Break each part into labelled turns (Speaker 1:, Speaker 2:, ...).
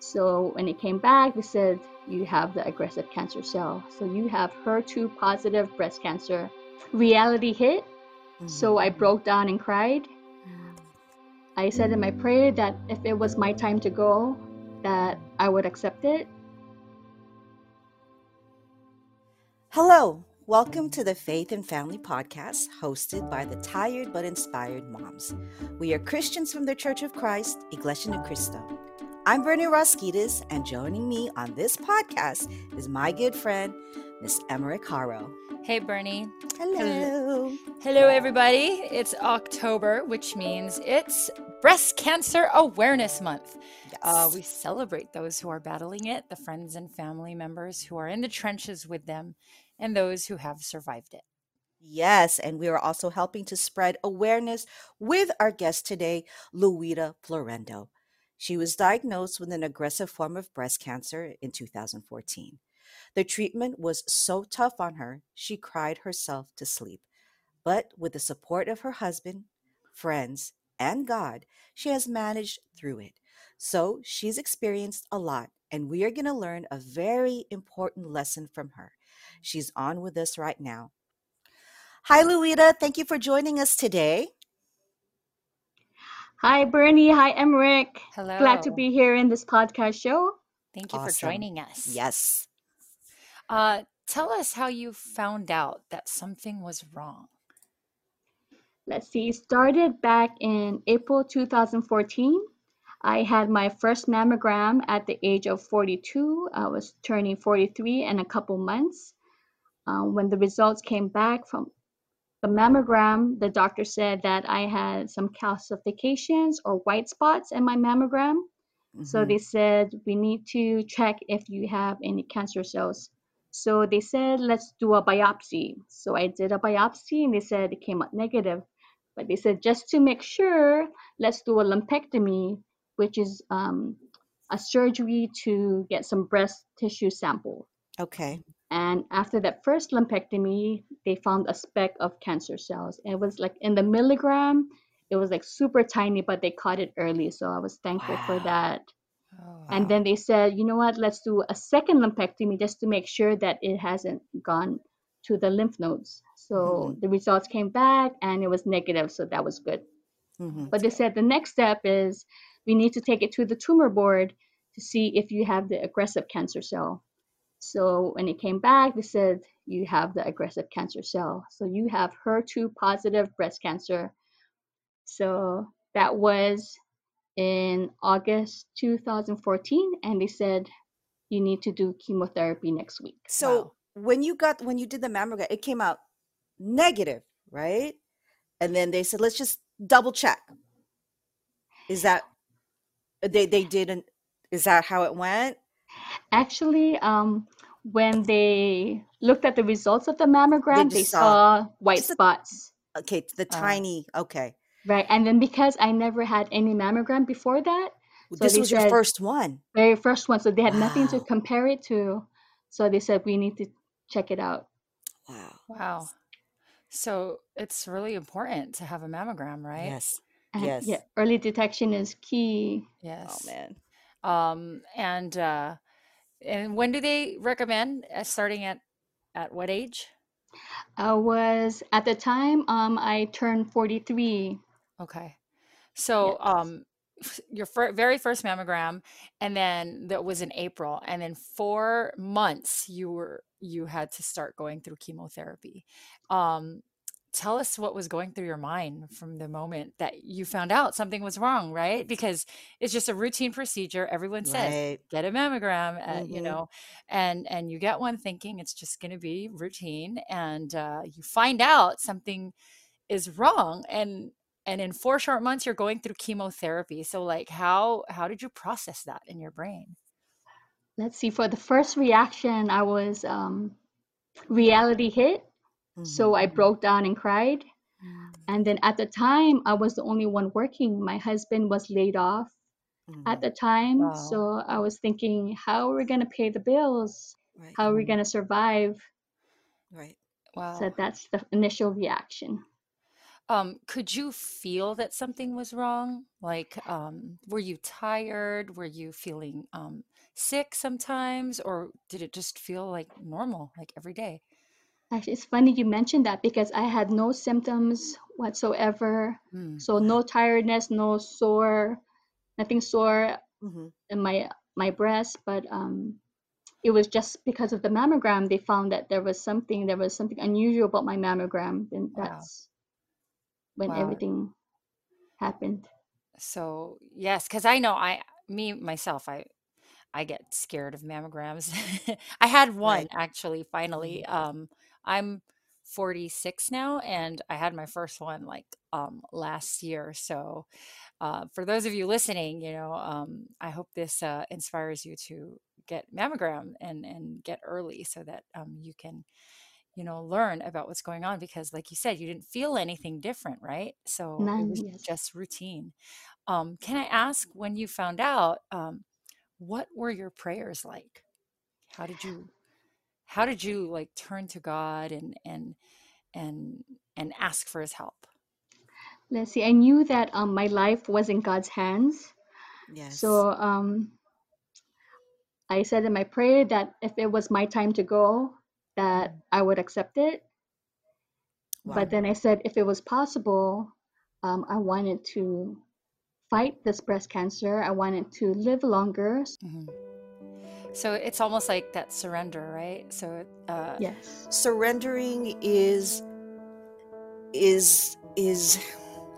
Speaker 1: So when it came back, they said you have the aggressive cancer cell. So you have HER2 positive breast cancer. Reality hit. So I mm-hmm. broke down and cried. I said in my mm-hmm. prayer that if it was my time to go, that I would accept it.
Speaker 2: Hello, welcome to the Faith and Family Podcast, hosted by the Tired but Inspired Moms. We are Christians from the Church of Christ, Iglesia Ni Cristo. I'm Bernie Roskides, and joining me on this podcast is my good friend, Miss Emmerich Haro.
Speaker 3: Hey, Bernie.
Speaker 2: Hello.
Speaker 3: Hello, everybody. It's October, which means it's Breast Cancer Awareness Month.
Speaker 2: Yes.
Speaker 3: Uh, we celebrate those who are battling it, the friends and family members who are in the trenches with them, and those who have survived it.
Speaker 2: Yes, and we are also helping to spread awareness with our guest today, Luida Florendo. She was diagnosed with an aggressive form of breast cancer in 2014. The treatment was so tough on her, she cried herself to sleep. But with the support of her husband, friends, and God, she has managed through it. So she's experienced a lot, and we are going to learn a very important lesson from her. She's on with us right now. Hi, Luida. Thank you for joining us today.
Speaker 1: Hi, Bernie. Hi, Emmerich.
Speaker 3: Hello.
Speaker 1: Glad to be here in this podcast show.
Speaker 3: Thank you for joining us.
Speaker 2: Yes.
Speaker 3: Uh, tell us how you found out that something was wrong.
Speaker 1: Let's see, started back in April 2014. I had my first mammogram at the age of 42. I was turning 43 in a couple months. Uh, when the results came back from the mammogram, the doctor said that I had some calcifications or white spots in my mammogram. So
Speaker 2: Mhm.
Speaker 1: they said, we need to check if you have any cancer cells. So they said, let's do a biopsy. So I did a biopsy and they said it came out negative. But they said, just to make sure, let's do a lumpectomy, which is um, a surgery to get some breast tissue sample.
Speaker 2: Okay.
Speaker 1: And after that first lumpectomy, they found a speck of cancer cells. It was like in the milligram, it was like super tiny, but they caught it early. So I was thankful for that.
Speaker 3: Oh,
Speaker 1: And then they said, you know what, let's do a second lumpectomy just to make sure that it hasn't gone to the lymph nodes. So the results came back and it was negative. So that was good.
Speaker 2: Mhm.
Speaker 1: But they said the next step is we need to take it to the tumor board to see if you have the aggressive cancer cell. So when it came back, they said you have the aggressive cancer cell. So you have HER2 positive breast cancer. So that was in August 2014. And they said you need to do chemotherapy next week.
Speaker 2: So
Speaker 3: Wow.
Speaker 2: when you got when you did the mammogram, it came out negative, right? And then they said, let's just double check. Is that they they didn't? Is that how it went?
Speaker 1: Actually, um, when they looked at the results of the mammogram, they
Speaker 2: just saw
Speaker 1: saw white
Speaker 2: just a-
Speaker 1: spots.
Speaker 2: Okay, the
Speaker 3: Oh.
Speaker 2: tiny. Okay,
Speaker 1: Right. And then because I never had any mammogram before that, so
Speaker 2: this
Speaker 1: they
Speaker 2: was your first one.
Speaker 1: very first one, so they had nothing to compare it to. So they said we need to check it out.
Speaker 2: Wow.
Speaker 3: Wow. So it's really important to have a mammogram, right?
Speaker 2: Yes.
Speaker 1: And
Speaker 2: Yes.
Speaker 1: yeah, early detection is key.
Speaker 3: Yes.
Speaker 2: Oh man.
Speaker 3: Um, and uh, and when do they recommend uh, starting at at what age?
Speaker 1: I was at the time um I turned 43.
Speaker 3: Okay. So,
Speaker 1: Yes.
Speaker 3: um, your fir- very first mammogram, and then that was in April, and then four months you were you had to start going through chemotherapy. Um, tell us what was going through your mind from the moment that you found out something was wrong, right? Because it's just a routine procedure. Everyone says
Speaker 2: Right.
Speaker 3: get a mammogram, uh, you
Speaker 2: Mhm.
Speaker 3: know, and and you get one thinking it's just going to be routine, and uh, you find out something is wrong and and in four short months you're going through chemotherapy so like how how did you process that in your brain
Speaker 1: Let's see. For the first reaction, I was um reality hit. So
Speaker 2: Mhm.
Speaker 1: I broke down and cried.
Speaker 3: Mm.
Speaker 1: And then at the time, I was the only one working. My husband was laid off at
Speaker 2: Mhm.
Speaker 1: the time.
Speaker 3: Wow.
Speaker 1: So I was thinking, how are we going to pay the bills?
Speaker 2: Right.
Speaker 1: How are we
Speaker 3: Mm.
Speaker 1: going to survive?
Speaker 2: Right.
Speaker 3: Wow.
Speaker 1: So that's the initial reaction.
Speaker 3: Um, could you feel that something was wrong? Like, um, were you tired? Were you feeling um, sick sometimes, or did it just feel like normal, like every day?
Speaker 1: Actually, it's funny you mentioned that because I had no symptoms whatsoever.
Speaker 3: Mm.
Speaker 1: So no tiredness, no sore, nothing sore
Speaker 2: hmm
Speaker 1: in my my breast, but um it was just because of the mammogram they found that there was something there was something unusual about my mammogram and
Speaker 3: Wow.
Speaker 1: that's when
Speaker 3: Wow.
Speaker 1: everything happened.
Speaker 3: So yes, because I know I, me myself, I I get scared of mammograms. I had one
Speaker 2: Right.
Speaker 3: actually, finally. Um, I'm 46 now, and I had my first one like um, last year. So, uh, for those of you listening, you know, um, I hope this uh, inspires you to get mammogram and and get early so that um, you can, you know, learn about what's going on because, like you said, you didn't feel anything different, right? So it was
Speaker 1: yes.
Speaker 3: just routine. Um, can I ask when you found out? Um, what were your prayers like how did you how did you like turn to god and and and and ask for his help
Speaker 1: Let's see. I knew that um my life was in God's hands.
Speaker 2: Yes.
Speaker 1: So um I said in my prayer that if it was my time to go, that
Speaker 3: Mhm.
Speaker 1: I would accept it.
Speaker 2: Wow.
Speaker 1: But then I said if it was possible, um, I wanted to fight this breast cancer. I wanted to live longer.
Speaker 3: Mhm. So it's almost like that surrender right so uh
Speaker 1: Yes.
Speaker 2: Surrendering is is is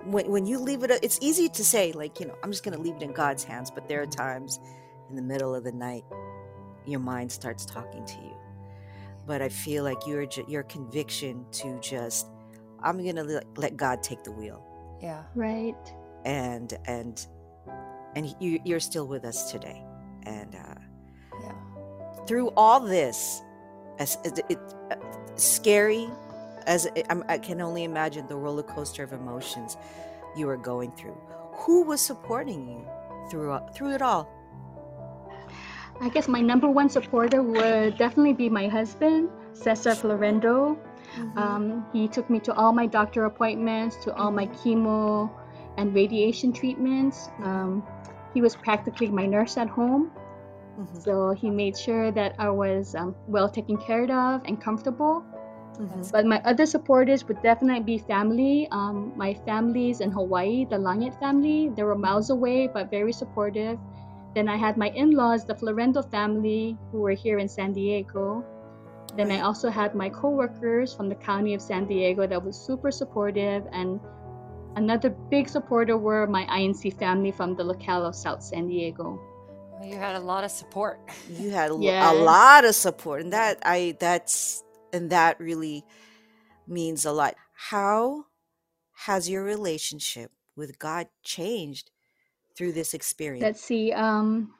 Speaker 2: when when you leave it it's easy to say like, you know, I'm just going to leave it in God's hands, but there are times in the middle of the night your mind starts talking to you. But I feel like your your conviction to just I'm going to let, let God take the wheel
Speaker 3: yeah
Speaker 1: Right.
Speaker 2: and and and you you're still with us today. And uh
Speaker 3: yeah
Speaker 2: through all this as it, it uh, scary as it, I'm, i can only imagine the roller coaster of emotions you were going through who was supporting you through through it all
Speaker 1: I guess my number one supporter would definitely be my husband, Cesar Florendo. Um, he took me to all my doctor appointments, to all my chemo and radiation treatments. Um, he was practically my nurse at home.
Speaker 2: Mhm,
Speaker 1: So he made sure that I was um, well taken care of and comfortable.
Speaker 2: mhm.
Speaker 1: But my other supporters would definitely be family. Um, my families in Hawaii, the Langit family, they were miles away but very supportive. Then I had my in laws, the Florendo family, who were here in San Diego. Then I also had my coworkers from the county of San Diego that was super supportive. And another big supporter were my INC family from the locale of South San Diego.
Speaker 3: Well, you had a lot of support
Speaker 2: you had a, a lot of support and that i that's and that really means a lot how has your relationship with god changed through this experience
Speaker 1: Let's see. Um,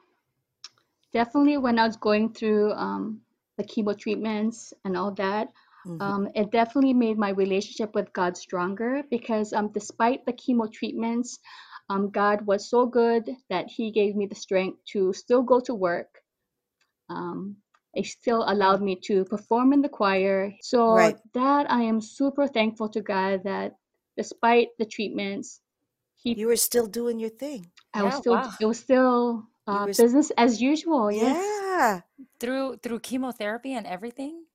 Speaker 1: definitely when I was going through um, the chemo treatments and all that,
Speaker 2: Mhm.
Speaker 1: um, it definitely made my relationship with God stronger because um, despite the chemo treatments, um, God was so good that He gave me the strength to still go to work. Um, He still allowed me to perform in the choir. So
Speaker 2: Right.
Speaker 1: that I am super thankful to God that despite the treatments, He
Speaker 2: you were still doing your thing
Speaker 1: I was
Speaker 3: Yeah,
Speaker 1: still
Speaker 3: wow.
Speaker 1: it was still uh,
Speaker 2: were s-
Speaker 1: business as usual. Yes.
Speaker 2: yeah
Speaker 3: through through chemotherapy and everything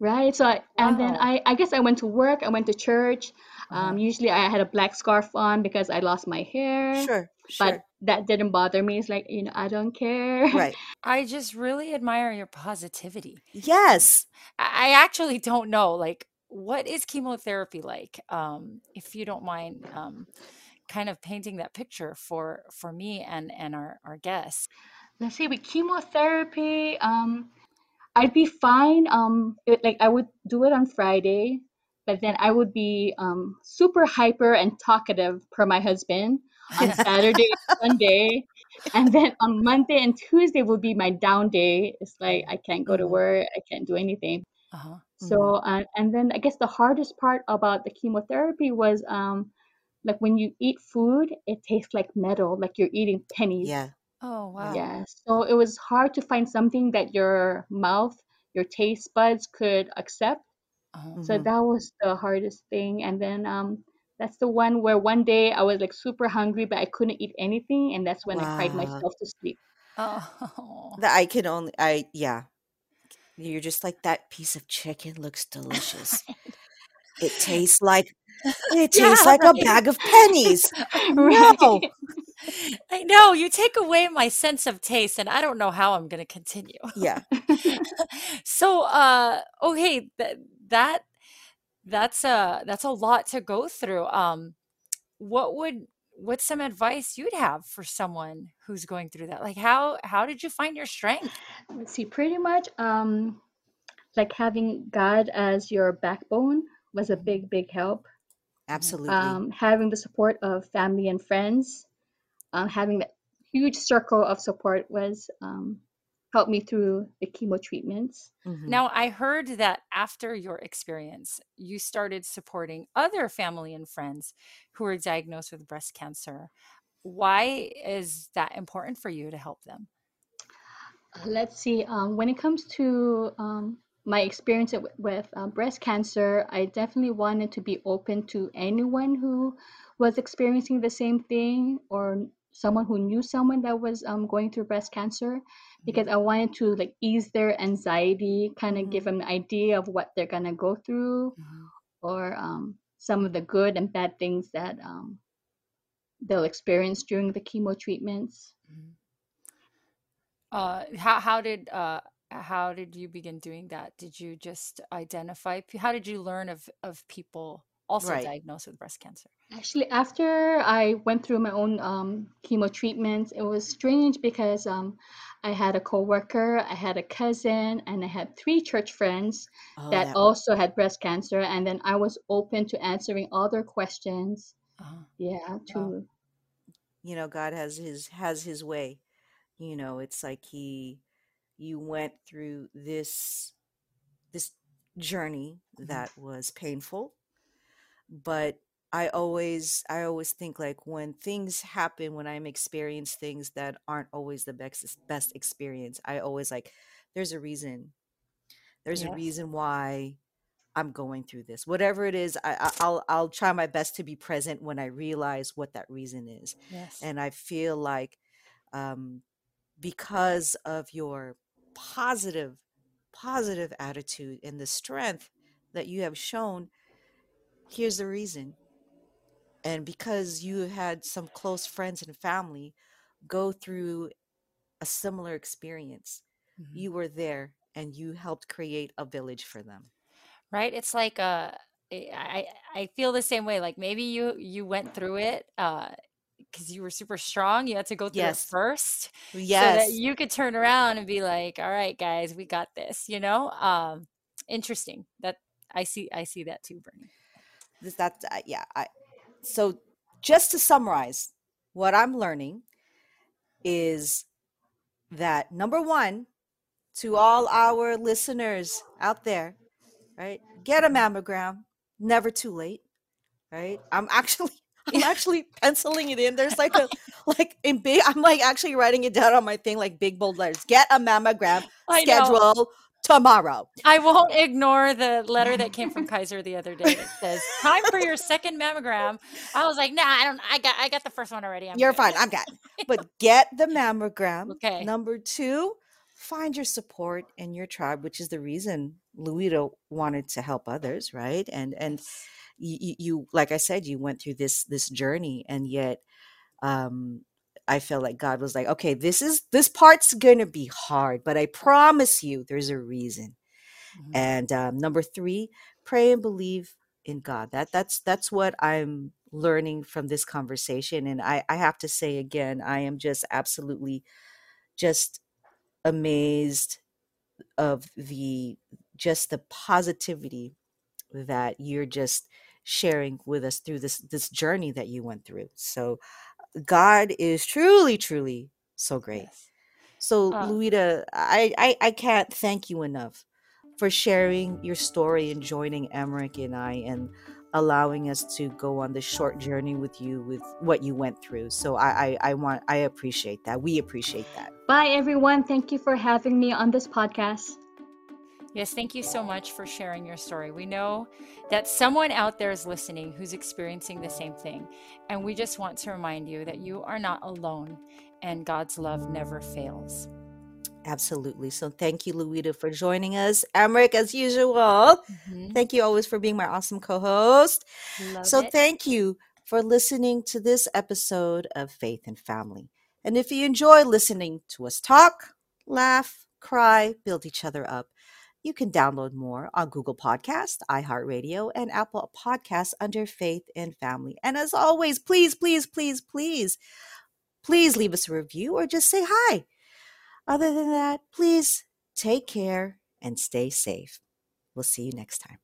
Speaker 1: Right. So I, and then I, I guess I went to work. I went to church.
Speaker 3: uh-huh.
Speaker 1: Um, usually I had a black scarf on because I lost my hair,
Speaker 2: sure
Speaker 1: but
Speaker 2: sure
Speaker 1: that didn't bother me. It's like, you know, I don't care.
Speaker 2: right
Speaker 3: i just really admire your positivity
Speaker 2: yes
Speaker 3: I I actually don't know, like, what is chemotherapy like? Um, if you don't mind, um, kind of painting that picture for for me and and our our guests.
Speaker 1: Let's see, with chemotherapy, um, I'd be fine. Um, it, like I would do it on Friday, but then I would be um super hyper and talkative per my husband on Saturday, and Sunday, and then on Monday and Tuesday would be my down day. It's like I can't go to
Speaker 2: Mhm.
Speaker 1: work, I can't do anything.
Speaker 3: Uh-huh.
Speaker 1: So, uh, and then I guess the hardest part about the chemotherapy was um like when you eat food, it tastes like metal, like you're eating pennies.
Speaker 2: yeah
Speaker 3: Oh, wow.
Speaker 1: Yeah, so it was hard to find something that your mouth, your taste buds could accept.
Speaker 3: Uh-huh.
Speaker 1: So
Speaker 2: Mhm.
Speaker 1: that was the hardest thing. And then um, That's the one where one day I was like super hungry, but I couldn't eat anything, and that's when I cried
Speaker 2: Wow.
Speaker 1: myself to sleep.
Speaker 3: Oh.
Speaker 2: That I can only I yeah. You're just like that piece of chicken looks delicious. It tastes like it
Speaker 3: Yeah,
Speaker 2: tastes like a bag of pennies.
Speaker 1: Right.
Speaker 2: No.
Speaker 3: I know you take away my sense of taste, and I don't know how I'm going to continue.
Speaker 2: Yeah.
Speaker 3: so, uh, okay, that that that's a that's a lot to go through. Um, what would what's some advice you'd have for someone who's going through that? Like, how how did you find your strength?
Speaker 1: Let's see, pretty much um like having God as your backbone was a big, big help.
Speaker 2: Absolutely.
Speaker 1: Um, having the support of family and friends, um, having that huge circle of support was um, helped me through the chemo treatments.
Speaker 2: Mhm.
Speaker 3: Now, I heard that after your experience, you started supporting other family and friends who were diagnosed with breast cancer. Why is that important for you to help them?
Speaker 1: Let's see. Um, when it comes to um, my experience with, with uh, breast cancer, I definitely wanted to be open to anyone who was experiencing the same thing or someone who knew someone that was um, going through breast cancer because I wanted to like ease their anxiety, kind of give them an idea of what they're gonna go through or um, some of the good and bad things that um, they'll experience during the chemo treatments.
Speaker 3: Uh, how how did uh how did you begin doing that? Did you just identify? How did you learn of of people also
Speaker 2: Right.
Speaker 3: diagnosed with breast cancer?
Speaker 1: Actually, after I went through my own um, chemo treatments, it was strange because um, I had a coworker, I had a cousin, and I had three church friends
Speaker 2: Oh,
Speaker 1: that
Speaker 2: that
Speaker 1: also had breast cancer. And then I was open to answering all their questions.
Speaker 3: Uh-huh.
Speaker 1: Yeah,
Speaker 3: Wow.
Speaker 1: to
Speaker 2: you know, God has his has his way. You know, it's like he you went through this this journey
Speaker 3: Mhm.
Speaker 2: that was painful, but I always I always think like when things happen when I'm experience things that aren't always the best best experience, I always like there's a reason. There's a reason why I'm going through this. Whatever it is, I, I- I'll I'll try my best to be present when I realize what that reason is.
Speaker 3: Yes.
Speaker 2: And I feel like um, because of your positive positive attitude and the strength that you have shown, here's the reason. And because you had some close friends and family go through a similar experience,
Speaker 3: Mhm.
Speaker 2: you were there and you helped create a village for them.
Speaker 3: right it's like uh i i I feel the same way like maybe you you went through it uh because you were super strong you had to go through it
Speaker 2: Yes.
Speaker 3: first so that you could turn around and be like all right guys we got this you know? Um interesting that i see i see that too bernie.
Speaker 2: This that uh, yeah i so just to summarize what i'm learning is that number one to all our listeners out there right get a mammogram never too late right? I'm actually i'm actually penciling it in there's like a like in big i'm like actually writing it down on my thing like big bold letters get a mammogram
Speaker 3: I know.
Speaker 2: schedule tomorrow
Speaker 3: I won't ignore the letter that came from Kaiser the other day that says time for your second mammogram. I was like, nah, I don't. I got I got the first one already. I'm
Speaker 2: You're
Speaker 3: good."
Speaker 2: fine. I'm good. But get the mammogram.
Speaker 3: Okay.
Speaker 2: Number two, find your support in your tribe, which is the reason Luida wanted to help others, right? And and you, you like I said, you went through this this journey, and yet um I felt like God was like, okay, this is this part's gonna be hard, but I promise you there's a reason.
Speaker 3: Mhm.
Speaker 2: And um, number three, pray and believe in God. That that's that's what I'm learning from this conversation. And I, I have to say again, I am just absolutely just amazed of the just the positivity that you're just sharing with us through this this journey that you went through. So God is truly, truly so great.
Speaker 3: Yes.
Speaker 2: So,
Speaker 3: Uh,
Speaker 2: Luida, I, I I can't thank you enough for sharing your story and joining Emmerich and I and allowing us to go on this short journey with you with what you went through. So I, I, I want I appreciate that. We appreciate that.
Speaker 1: Bye, everyone. Thank you for having me on this podcast.
Speaker 3: Yes, thank you so much for sharing your story. We know that someone out there is listening who's experiencing the same thing. And we just want to remind you that you are not alone and God's love never fails.
Speaker 2: Absolutely. So thank you, Luida, for joining us. Emerick, as usual, mm-hmm. thank you always for being my awesome co host. So it. thank you for listening to this episode of Faith and Family. And if you enjoy listening to us talk, laugh, cry, build each other up, you can download more on Google Podcast, iHeartRadio, and Apple Podcasts under Faith and Family. And as always, please, please, please, please, please leave us a review or just say hi. Other than that, please take care and stay safe. We'll see you next time.